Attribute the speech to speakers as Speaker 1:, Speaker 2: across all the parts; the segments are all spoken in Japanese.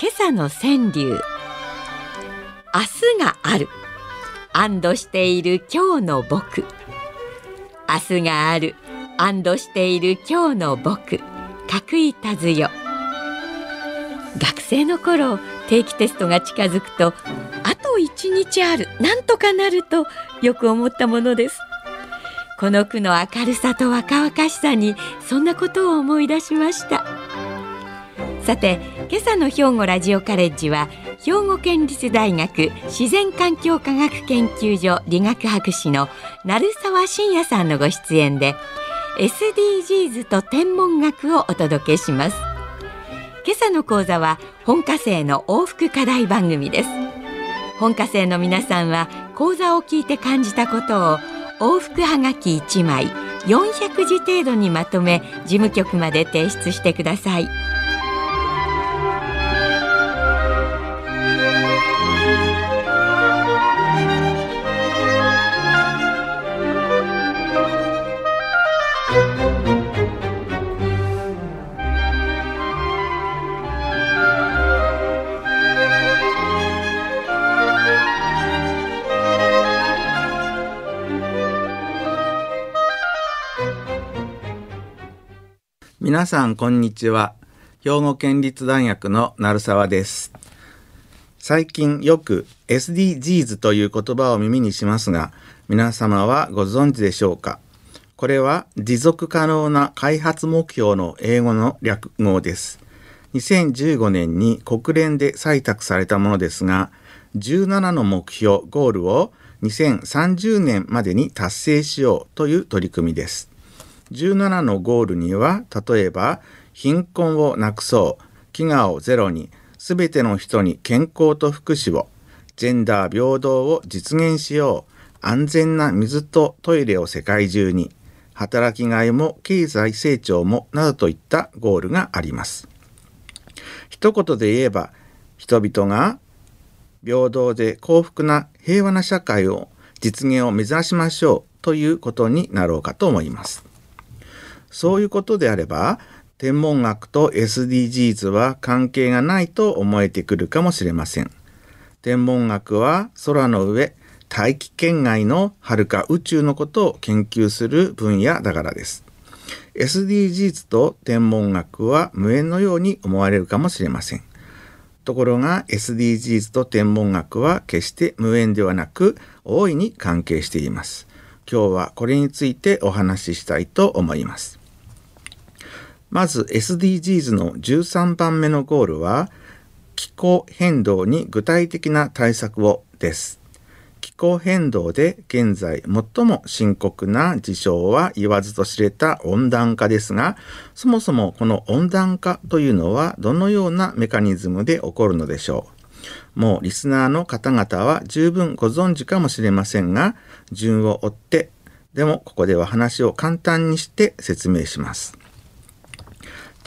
Speaker 1: 今朝の川柳。明日がある。安堵している今日の僕。明日がある。安堵している今日の僕。角井和代学生の頃定期テストが近づくとあと一日ある。なんとかなるとよく思ったものです。この句の明るさと若々しさにそんなことを思い出しました。さて今朝の兵庫ラジオカレッジは兵庫県立大学自然環境科学研究所理学博士の鳴沢真也さんのご出演で SDGs と天文学をお届けします。今朝の講座は本科生の往復課題番組です。本科生の皆さんは講座を聞いて感じたことを往復はがき1枚400字程度にまとめ事務局まで提出してください。
Speaker 2: 皆さんこんにちは。兵庫県立大学の鳴沢です。最近よく SDGs という言葉を耳にしますが皆様はご存知でしょうか？これは持続可能な開発目標の英語の略語です。2015年に国連で採択されたものですが17の目標ゴールを2030年までに達成しようという取り組みです。17のゴールには例えば貧困をなくそう飢餓をゼロにすべての人に健康と福祉をジェンダー平等を実現しよう安全な水とトイレを世界中に働きがいも経済成長もなどといったゴールがあります。一言で言えば人々が平等で幸福な平和な社会を実現を目指しましょうということになろうかと思います。そういうことであれば天文学と SDGs は関係がないと思えてくるかもしれません。天文学は空の上大気圏外の遥か宇宙のことを研究する分野だからです。SDGs と天文学は無縁のように思われるかもしれません。ところが SDGs と天文学は決して無縁ではなく大いに関係しています。今日はこれについてお話ししたいと思います。まず SDGs の13番目のゴールは気候変動に具体的な対策をです。気候変動で現在最も深刻な事象は言わずと知れた温暖化ですがそもそもこの温暖化というのはどのようなメカニズムで起こるのでしょう。もうリスナーの方々は十分ご存知かもしれませんが順を追ってでもここでは話を簡単にして説明します。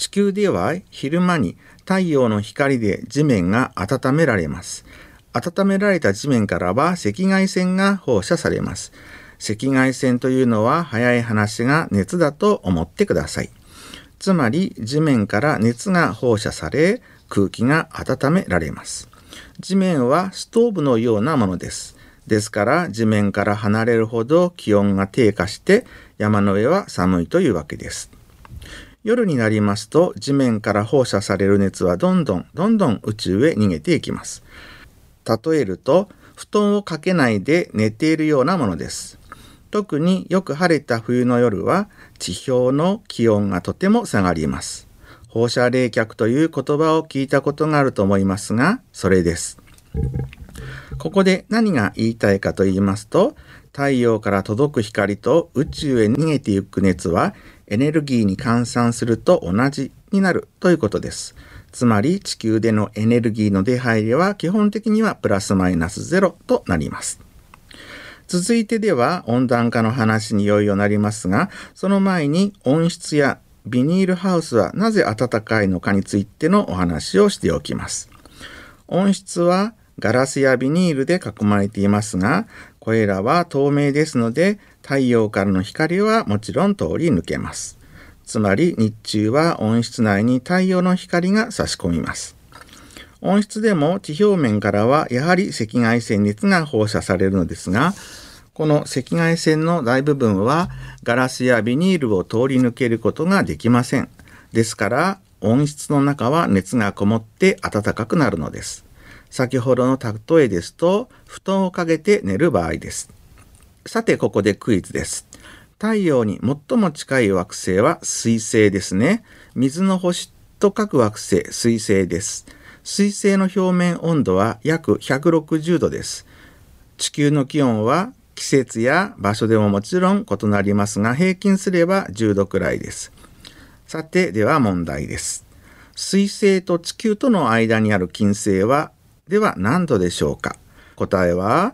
Speaker 2: 地球では昼間に太陽の光で地面が温められます。温められた地面からは赤外線が放射されます。赤外線というのは早い話が熱だと思ってください。つまり地面から熱が放射され空気が温められます。地面はストーブのようなものです。ですから地面から離れるほど気温が低下して山の上は寒いというわけです。夜になりますと地面から放射される熱はどんどんどんどん宇宙へ逃げていきます。例えると布団をかけないで寝ているようなものです。特によく晴れた冬の夜は地表の気温がとても下がります。放射冷却という言葉を聞いたことがあると思いますがそれです。ここで何が言いたいかと言いますと太陽から届く光と宇宙へ逃げていく熱はエネルギーに換算すると同じになるということです。つまり地球でのエネルギーの出入りは基本的にはプラスマイナスゼロとなります。続いてでは温暖化の話にいよいよなりますが、その前に温室やビニールハウスはなぜ暖かいのかについてのお話をしておきます。温室はガラスやビニールで囲まれていますが、これらは透明ですので、太陽からの光はもちろん通り抜けます。つまり日中は温室内に太陽の光が差し込みます。温室でも地表面からはやはり赤外線熱が放射されるのですが、この赤外線の大部分はガラスやビニールを通り抜けることができません。ですから温室の中は熱がこもって暖かくなるのです。先ほどの例えですと布団をかけて寝る場合です。さてここでクイズです。太陽に最も近い惑星は水星ですね。水の星と書く惑星水星です。水星の表面温度は約160度です。地球の気温は季節や場所でももちろん異なりますが平均すれば10度くらいです。さてでは問題です。水星と地球との間にある金星はでは何度でしょうか？答えは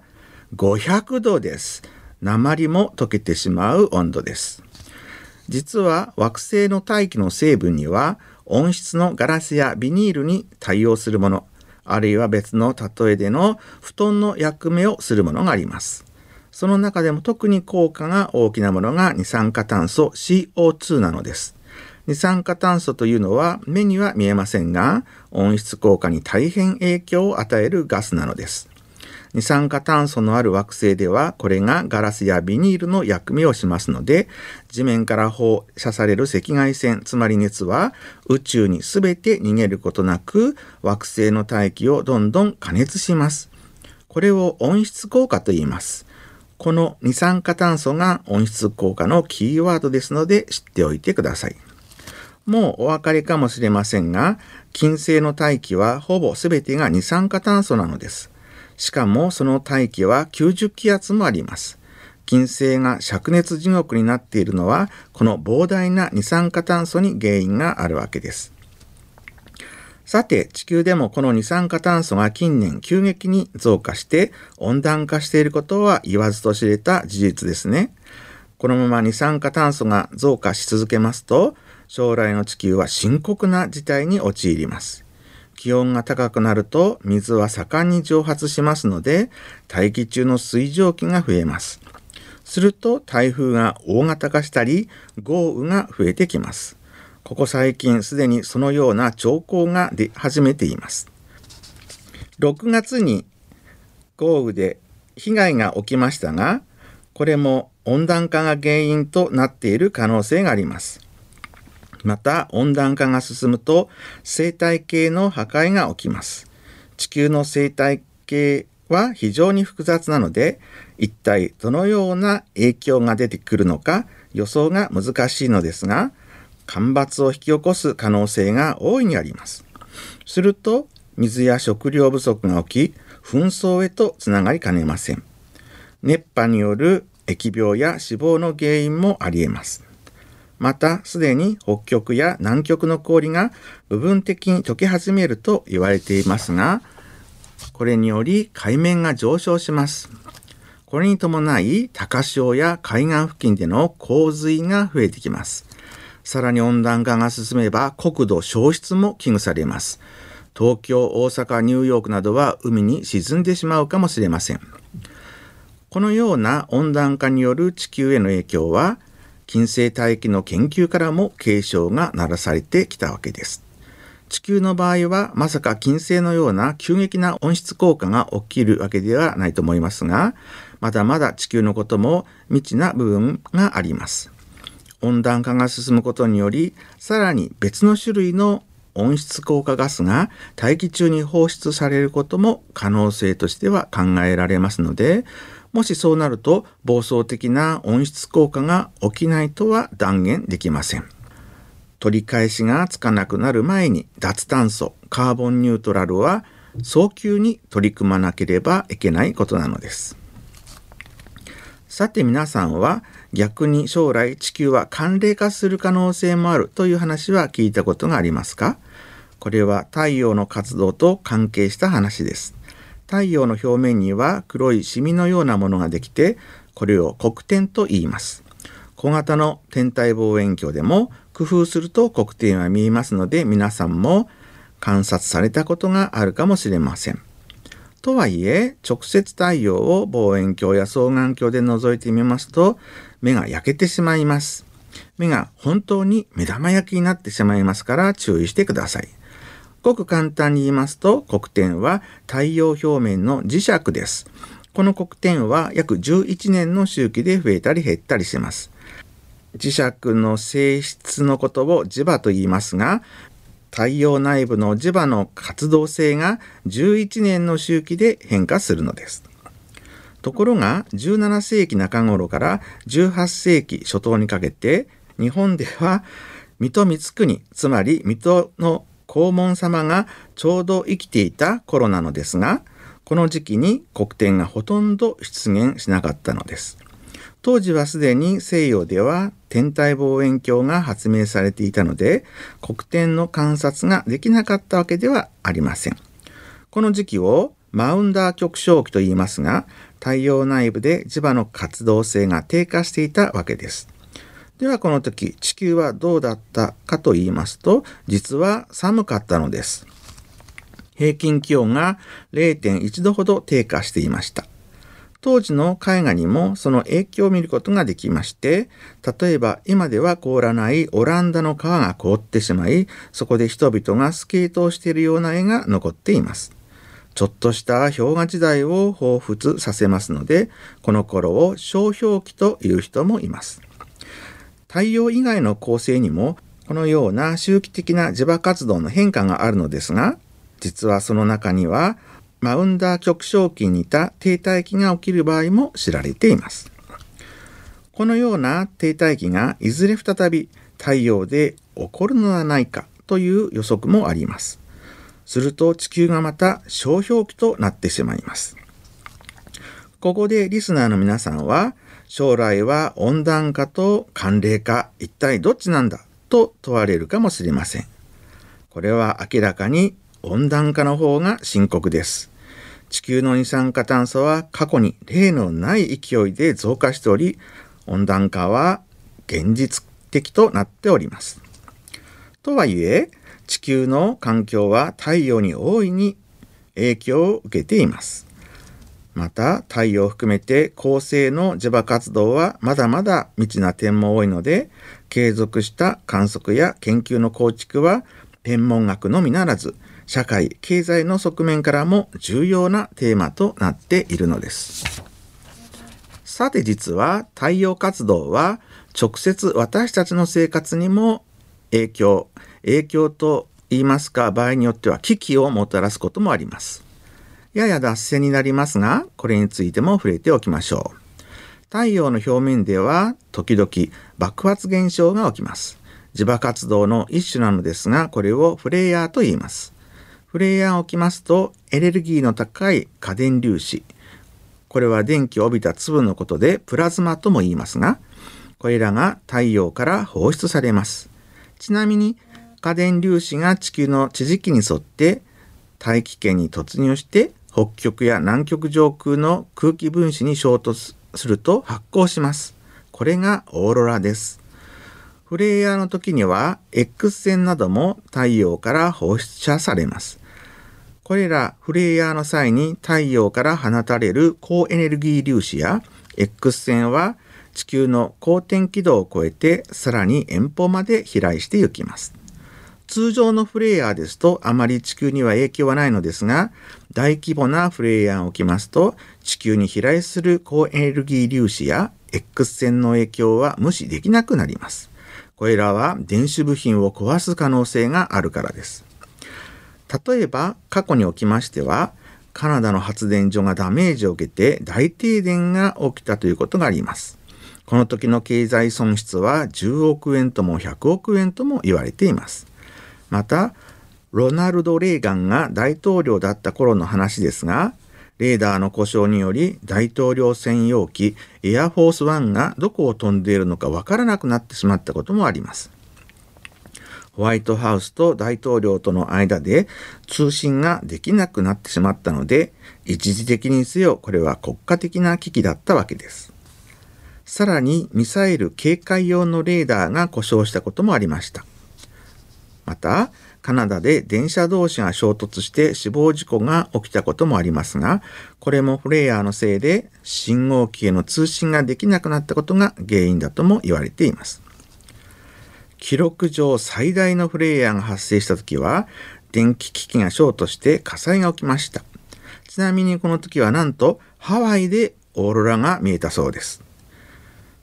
Speaker 2: 500度です。鉛も溶けてしまう温度です。実は惑星の大気の成分には温室のガラスやビニールに対応するもの、あるいは別の例えでの布団の役目をするものがあります。その中でも特に効果が大きなものが二酸化炭素 CO2 なのです。二酸化炭素というのは目には見えませんが、温室効果に大変影響を与えるガスなのです。二酸化炭素のある惑星ではこれがガラスやビニールの役目をしますので地面から放射される赤外線つまり熱は宇宙に全て逃げることなく惑星の大気をどんどん加熱しますこれを温室効果と言いますこの二酸化炭素が温室効果のキーワードですので知っておいてください。もうお分かりかもしれませんが、金星の大気はほぼ全てが二酸化炭素なのです。しかもその大気は90気圧もあります。金星が灼熱地獄になっているのは、この膨大な二酸化炭素に原因があるわけです。さて、地球でもこの二酸化炭素が近年急激に増加して温暖化していることは言わずと知れた事実ですね。このまま二酸化炭素が増加し続けますと、将来の地球は深刻な事態に陥ります。気温が高くなると水は盛んに蒸発しますので、大気中の水蒸気が増えます。すると台風が大型化したり、豪雨が増えてきます。ここ最近すでにそのような兆候が出始めています。6月に豪雨で被害が起きましたが、これも温暖化が原因となっている可能性があります。また温暖化が進むと生態系の破壊が起きます。地球の生態系は非常に複雑なので一体どのような影響が出てくるのか予想が難しいのですが干ばつを引き起こす可能性が大いにあります。すると、水や食料不足が起き、紛争へとつながりかねません。熱波による疫病や死亡の原因もあり得ます。また、すでに北極や南極の氷が部分的に溶け始めると言われていますが、これにより海面が上昇します。これに伴い高潮や海岸付近での洪水が増えてきます。さらに温暖化が進めば国土消失も危惧されます。東京、大阪、ニューヨークなどは海に沈んでしまうかもしれません。このような温暖化による地球への影響は、近世大気の研究からも警鐘が鳴らされてきたわけです。地球の場合はまさか金星のような急激な温室効果が起きるわけではないと思いますが、まだまだ地球のことも未知な部分があります。温暖化が進むことによりさらに別の種類の温室効果ガスが大気中に放出されることも可能性としては考えられますのでもしそうなると暴走的な温室効果が起きないとは断言できません。取り返しがつかなくなる前に脱炭素カーボンニュートラルは早急に取り組まなければいけないことなのです。さて皆さんは逆に将来地球は寒冷化する可能性もあるという話は聞いたことがありますか？これは太陽の活動と関係した話です。太陽の表面には黒いシミのようなものができて、これを黒点と言います。小型の天体望遠鏡でも工夫すると黒点は見えますので皆さんも観察されたことがあるかもしれません。とはいえ直接太陽を望遠鏡や双眼鏡で覗いてみますと目が焼けてしまいます。目が本当に目玉焼きになってしまいますから注意してください。ごく簡単に言いますと黒点は太陽表面の磁石です。この黒点は約11年の周期で増えたり減ったりします。磁石の性質のことを磁場と言いますが、太陽内部の磁場の活動性が11年の周期で変化するのです。ところが17世紀中頃から18世紀初頭にかけて日本では水戸光圀つまり水戸の黄門様がちょうど生きていた頃なのですがこの時期に黒点がほとんど出現しなかったのです。当時はすでに西洋では天体望遠鏡が発明されていたので黒点の観察ができなかったわけではありません。この時期をマウンダー極小期と言いますが太陽内部で磁場の活動性が低下していたわけです。ではこの時地球はどうだったかと言いますと実は寒かったのです。平均気温が0.1度ほど低下していました。当時の絵画にもその影響を見ることができまして例えば今では凍らないオランダの川が凍ってしまいそこで人々がスケートをしているような絵が残っていますちょっとした氷河時代を彷彿させますのでこの頃を小氷期という人もいます太陽以外の恒星にもこのような周期的な磁場活動の変化があるのですが実はその中にはマウンダー極小期に似た停滞期が起きる場合も知られています。このような停滞期がいずれ再び太陽で起こるのではないかという予測もあります。すると地球がまた小氷期となってしまいます。ここでリスナーの皆さんは将来は温暖化と寒冷化一体どっちなんだと問われるかもしれません。これは明らかに温暖化の方が深刻です。地球の二酸化炭素は過去に例のない勢いで増加しており、温暖化は現実的となっております。とはいえ、地球の環境は太陽に大いに影響を受けています。また太陽を含めて恒星の磁場活動はまだまだ未知な点も多いので継続した観測や研究の構築は天文学のみならず社会経済の側面からも重要なテーマとなっているのです。さて実は太陽活動は直接私たちの生活にも影響影響と言いますか場合によっては危機をもたらすこともあります。やや脱線になりますがこれについても触れておきましょう。太陽の表面では時々爆発現象が起きます。磁場活動の一種なのですがこれをフレイヤーと言います。フレイヤー起きますとエネルギーの高い過電粒子これは電気を帯びた粒のことでプラズマとも言いますがこれらが太陽から放出されます。ちなみに過電粒子が地球の地磁気に沿って大気圏に突入して北極や南極上空の空気分子に衝突すると発光しますこれがオーロラですフレイヤーの時には X 線なども太陽から放射されます。これらフレイヤーの際に太陽から放たれる高エネルギー粒子や X 線は地球の公転軌道を超えてさらに遠方まで飛来していきます。通常のフレイヤーですとあまり地球には影響はないのですが大規模なフレイヤーが起きますと地球に飛来する高エネルギー粒子や X 線の影響は無視できなくなります。これらは電子部品を壊す可能性があるからです。例えば過去におきましてはカナダの発電所がダメージを受けて大停電が起きたということがあります。この時の経済損失は10億円とも100億円とも言われています。またロナルド・レーガンが大統領だった頃の話ですがレーダーの故障により大統領専用機エアフォースワンがどこを飛んでいるのかわからなくなってしまったこともあります。ホワイトハウスと大統領との間で通信ができなくなってしまったので一時的にせよこれは国家的な危機だったわけですさらにミサイル警戒用のレーダーが故障したこともありましたまたカナダで電車同士が衝突して死亡事故が起きたこともありますが、これもフレイヤーのせいで信号機への通信ができなくなったことが原因だとも言われています。記録上最大のフレイヤーが発生した時は、電気機器がショートして火災が起きました。ちなみにこの時はなんとハワイでオーロラが見えたそうです。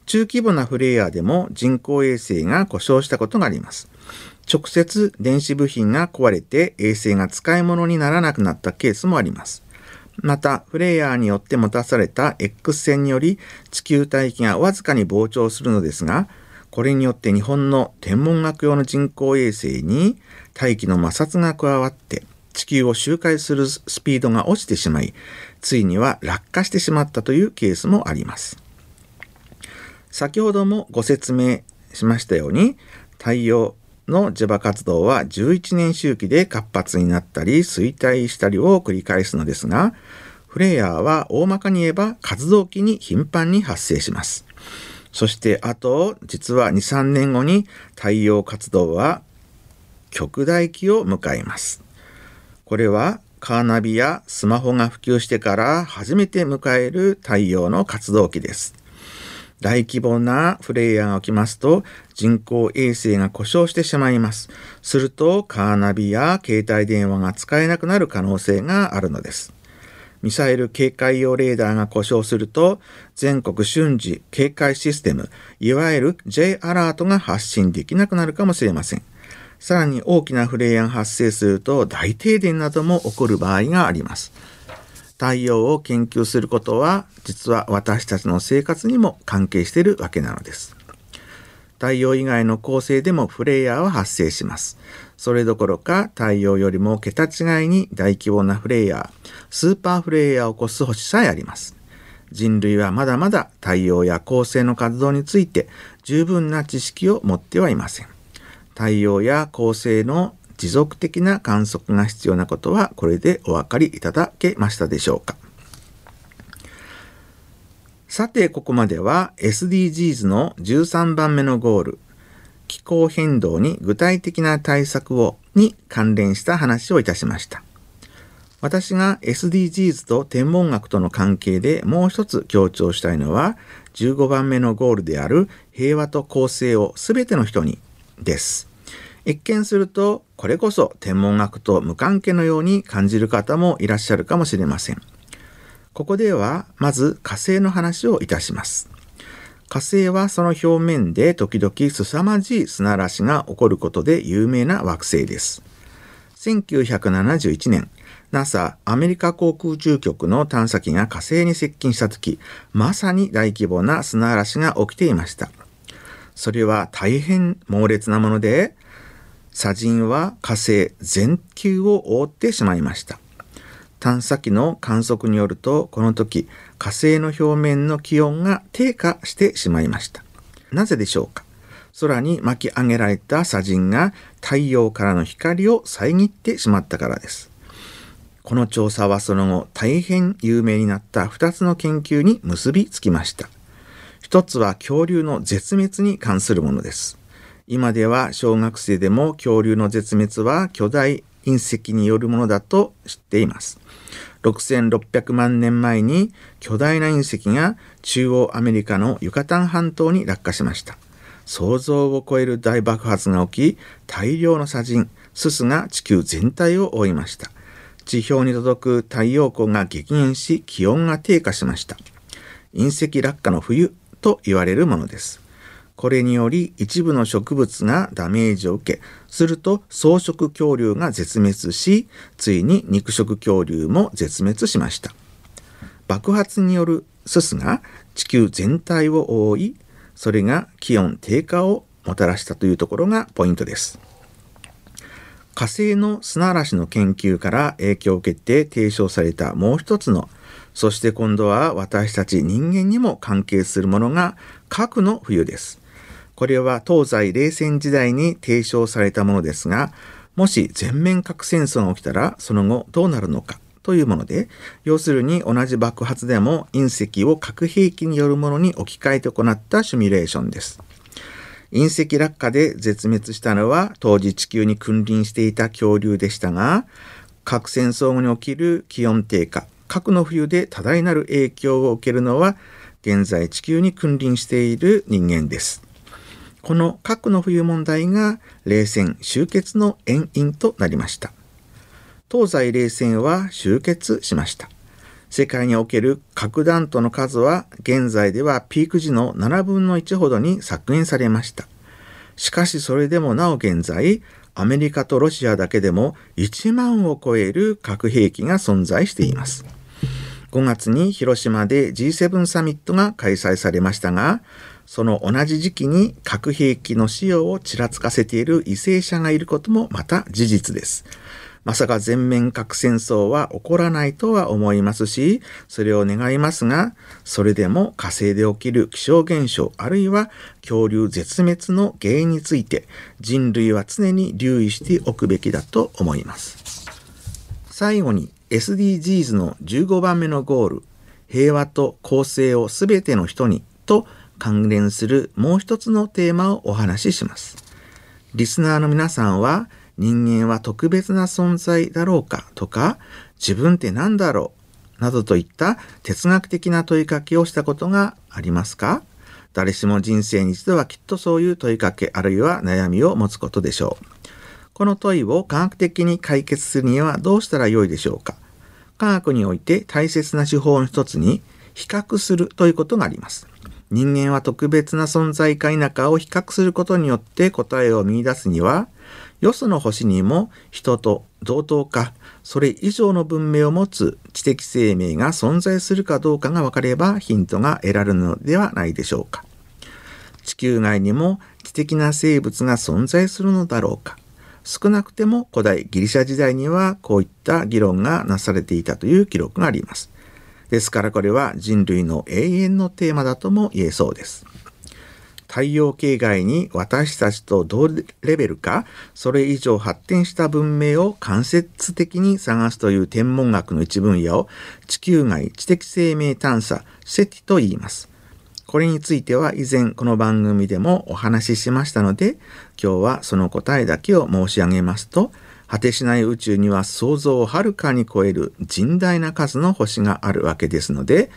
Speaker 2: 中規模なフレイヤーでも人工衛星が故障したことがあります。直接電子部品が壊れて衛星が使い物にならなくなったケースもあります。また、フレイヤーによって持たされた X 線により地球大気がわずかに膨張するのですが、これによって日本の天文学用の人工衛星に大気の摩擦が加わって地球を周回するスピードが落ちてしまい、ついには落下してしまったというケースもあります。先ほどもご説明しましたように、太陽の磁場活動は11年周期で活発になったり衰退したりを繰り返すのですが、フレイヤーは大まかに言えば活動期に頻繁に発生します。そしてあと、実は2、3年後に太陽活動は極大期を迎えます。これはカーナビやスマホが普及してから初めて迎える太陽の活動期です。大規模なフレイヤーが起きますと人工衛星が故障してしまいます。するとカーナビや携帯電話が使えなくなる可能性があるのです。ミサイル警戒用レーダーが故障すると全国瞬時警戒システムいわゆる J アラートが発信できなくなるかもしれません。さらに大きなフレイヤーが発生すると大停電なども起こる場合があります。太陽を研究することは実は私たちの生活にも関係しているわけなのです。太陽以外の恒星でもフレイヤーは発生します。それどころか太陽よりも桁違いに大規模なフレイヤー、スーパーフレイヤーを起こす星さえあります。人類はまだまだ太陽や恒星の活動について十分な知識を持ってはいません。太陽や恒星の持続的な観測が必要なことはこれでお分かりいただけましたでしょうか。さてここまでは SDGs の13番目のゴール気候変動に具体的な対策をに関連した話をいたしました。私が SDGs と天文学との関係でもう一つ強調したいのは15番目のゴールである平和と公正を全ての人にです。一見するとこれこそ天文学と無関係のように感じる方もいらっしゃるかもしれません。ここではまず火星の話をいたします。火星はその表面で時々凄まじい砂嵐が起こることで有名な惑星です。1971年、NASA アメリカ航空宇宙局の探査機が火星に接近した時、まさに大規模な砂嵐が起きていました。それは大変猛烈なもので、砂塵は火星全球を覆ってしまいました。探査機の観測によるとこの時火星の表面の気温が低下してしまいました。なぜでしょうか？空に巻き上げられた砂塵が太陽からの光を遮ってしまったからです。この調査はその後大変有名になった2つの研究に結びつきました。一つは恐竜の絶滅に関するものです。今では小学生でも恐竜の絶滅は巨大隕石によるものだと知っています。6600万年前に巨大な隕石が中央アメリカのユカタン半島に落下しました。想像を超える大爆発が起き、大量の砂塵、すすが地球全体を覆いました。地表に届く太陽光が激減し、気温が低下しました。隕石落下の冬と言われるものです。これにより一部の植物がダメージを受け、すると草食恐竜が絶滅し、ついに肉食恐竜も絶滅しました。爆発によるすすが地球全体を覆い、それが気温低下をもたらしたというところがポイントです。火星の砂嵐の研究から影響を受けて提唱されたもう一つのそして今度は私たち人間にも関係するものが核の冬です。これは東西冷戦時代に提唱されたものですが、もし全面核戦争が起きたらその後どうなるのかというもので、要するに同じ爆発でも隕石を核兵器によるものに置き換えて行ったシミュレーションです。隕石落下で絶滅したのは当時地球に君臨していた恐竜でしたが、核戦争後に起きる気温低下、核の冬で多大なる影響を受けるのは現在地球に君臨している人間です。この核の冬問題が冷戦終結の遠因となりました。東西冷戦は終結しました。世界における核弾頭の数は現在ではピーク時の7分の1ほどに削減されました。しかしそれでもなお現在、アメリカとロシアだけでも1万を超える核兵器が存在しています。5月に広島で G7 サミットが開催されましたが、その同じ時期に核兵器の使用をちらつかせている為政者がいることもまた事実です。まさか全面核戦争は起こらないとは思いますし、それを願いますが、それでも火星で起きる気象現象、あるいは恐竜絶滅の原因について、人類は常に留意しておくべきだと思います。最後に SDGs の15番目のゴール、平和と公正をすべての人にと関連するもう一つのテーマをお話しします。リスナーの皆さんは人間は特別な存在だろうかとか自分って何だろうなどといった哲学的な問いかけをしたことがありますか？誰しも人生に一度はきっとそういう問いかけあるいは悩みを持つことでしょう。この問いを科学的に解決するにはどうしたらよいでしょうか？科学において大切な手法の一つに比較するということがあります。人間は特別な存在か否かを比較することによって答えを見出すには、よその星にも人と同等か、それ以上の文明を持つ知的生命が存在するかどうかが分かればヒントが得られるのではないでしょうか。地球外にも知的な生物が存在するのだろうか。少なくても古代ギリシャ時代にはこういった議論がなされていたという記録があります。ですからこれは人類の永遠のテーマだとも言えそうです。太陽系外に私たちと同レベルかそれ以上発展した文明を間接的に探すという天文学の一分野を地球外知的生命探査セティと言います。これについては以前この番組でもお話ししましたので今日はその答えだけを申し上げますと果てしない宇宙には想像をはるかに超える甚大な数の星があるわけですので、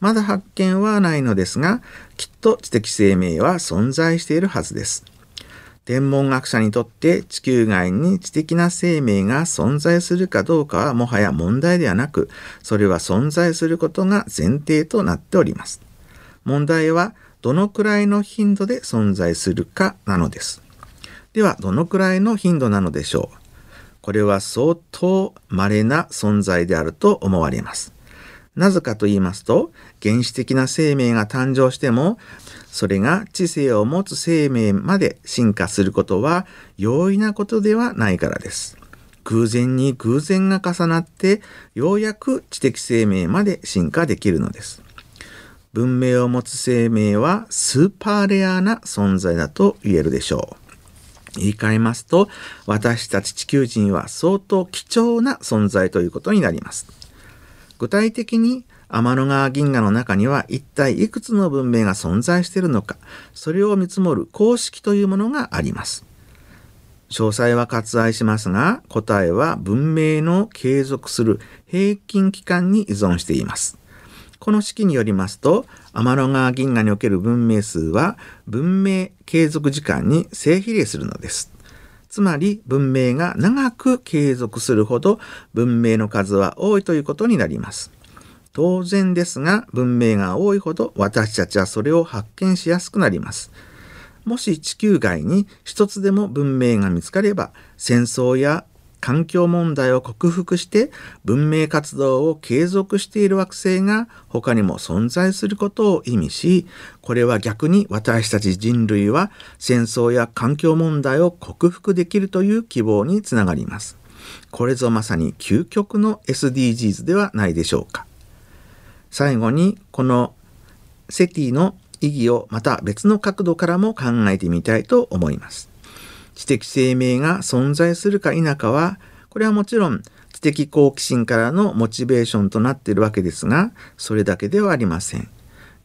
Speaker 2: まだ発見はないのですが、きっと知的生命は存在しているはずです。天文学者にとって地球外に知的な生命が存在するかどうかはもはや問題ではなく、それは存在することが前提となっております。問題はどのくらいの頻度で存在するかなのです。では、どのくらいの頻度なのでしょうこれは相当稀な存在であると思われます。なぜかと言いますと、原始的な生命が誕生しても、それが知性を持つ生命まで進化することは容易なことではないからです。偶然に偶然が重なって、ようやく知的生命まで進化できるのです。文明を持つ生命はスーパーレアな存在だと言えるでしょう。言い換えますと、私たち地球人は相当貴重な存在ということになります。具体的に天の川銀河の中には一体いくつの文明が存在しているのか、それを見積もる公式というものがあります。詳細は割愛しますが、答えは文明の継続する平均期間に依存しています。この式によりますと、天の川銀河における文明数は文明継続時間に正比例するのです。つまり文明が長く継続するほど文明の数は多いということになります。当然ですが文明が多いほど私たちはそれを発見しやすくなります。もし地球外に一つでも文明が見つかれば戦争や環境問題を克服して文明活動を継続している惑星が他にも存在することを意味し、これは逆に私たち人類は戦争や環境問題を克服できるという希望につながります。これぞまさに究極の SDGs ではないでしょうか。最後にこのセティの意義をまた別の角度からも考えてみたいと思います。知的生命が存在するか否かは、これはもちろん知的好奇心からのモチベーションとなっているわけですが、それだけではありません。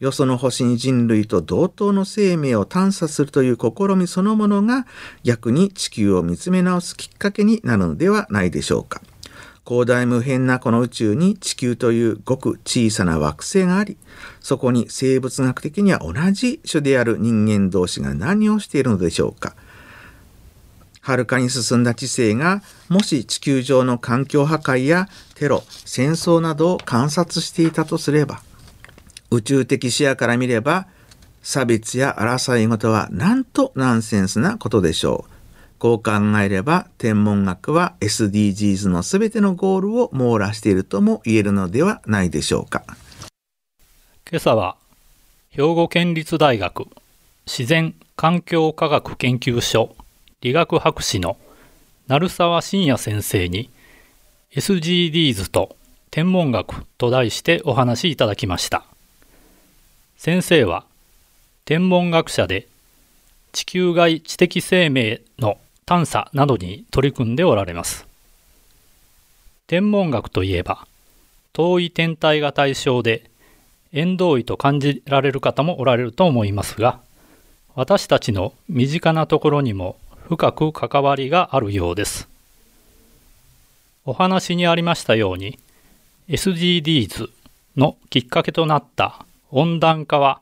Speaker 2: よその星に人類と同等の生命を探査するという試みそのものが逆に地球を見つめ直すきっかけになるのではないでしょうか。広大無辺なこの宇宙に地球というごく小さな惑星があり、そこに生物学的には同じ種である人間同士が何をしているのでしょうか。はるかに進んだ知性がもし地球上の環境破壊やテロ、戦争などを観察していたとすれば、宇宙的視野から見れば差別や争い事はなんとナンセンスなことでしょう。こう考えれば天文学は SDGs のすべてのゴールを網羅しているとも言えるのではないでしょうか。
Speaker 3: 今朝は兵庫県立大学自然環境科学研究所理学博士の鳴沢信也先生に SDGs と天文学と題してお話しいただきました。先生は天文学者で地球外知的生命の探査などに取り組んでおられます。天文学といえば遠い天体が対象で縁遠いと感じられる方もおられると思いますが私たちの身近なところにも深く関わりがあるようです。お話にありましたように SDGs のきっかけとなった温暖化は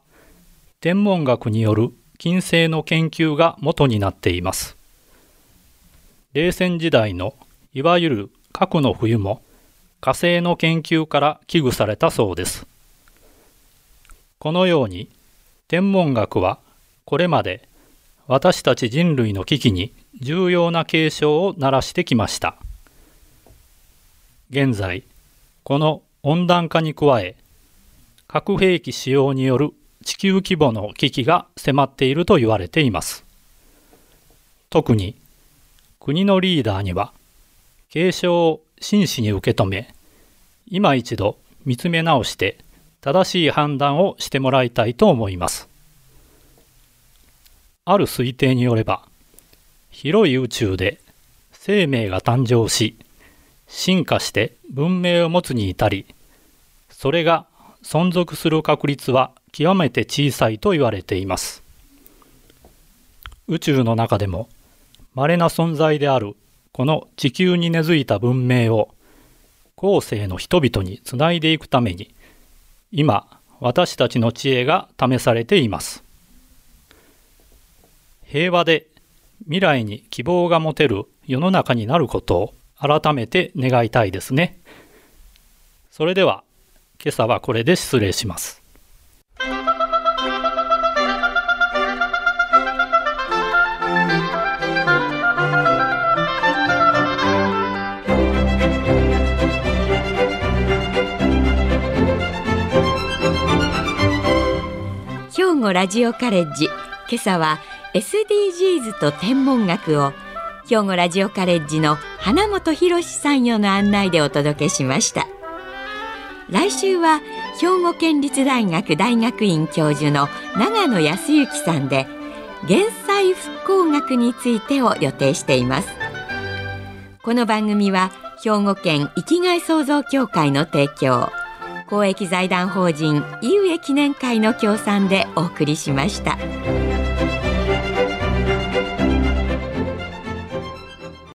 Speaker 3: 天文学による近世の研究が元になっています。冷戦時代のいわゆる核の冬も火星の研究から危惧されたそうです。このように天文学はこれまで私たち人類の危機に重要な警鐘を鳴らしてきました。現在、この温暖化に加え、核兵器使用による地球規模の危機が迫っていると言われています。特に国のリーダーには警鐘を真摯に受け止め、今一度見つめ直して正しい判断をしてもらいたいと思います。ある推定によれば、広い宇宙で生命が誕生し、進化して文明を持つに至り、それが存続する確率は極めて小さいと言われています。宇宙の中でも稀な存在であるこの地球に根付いた文明を後世の人々につないでいくために今私たちの知恵が試されています。平和で未来に希望が持てる世の中になることを改めて願いたいですね。それでは今朝はこれで失礼します。
Speaker 1: 兵庫ラジオカレッジ今朝は SDGs と天文学を兵庫ラジオカレッジの花本博さんよの案内でお届けしました来週は兵庫県立大学大学院教授の長野康之さんで減災復興学についてを予定していますこの番組は兵庫県生きがい創造協会の提供公益財団法人井上記念会の協賛でお送りしました。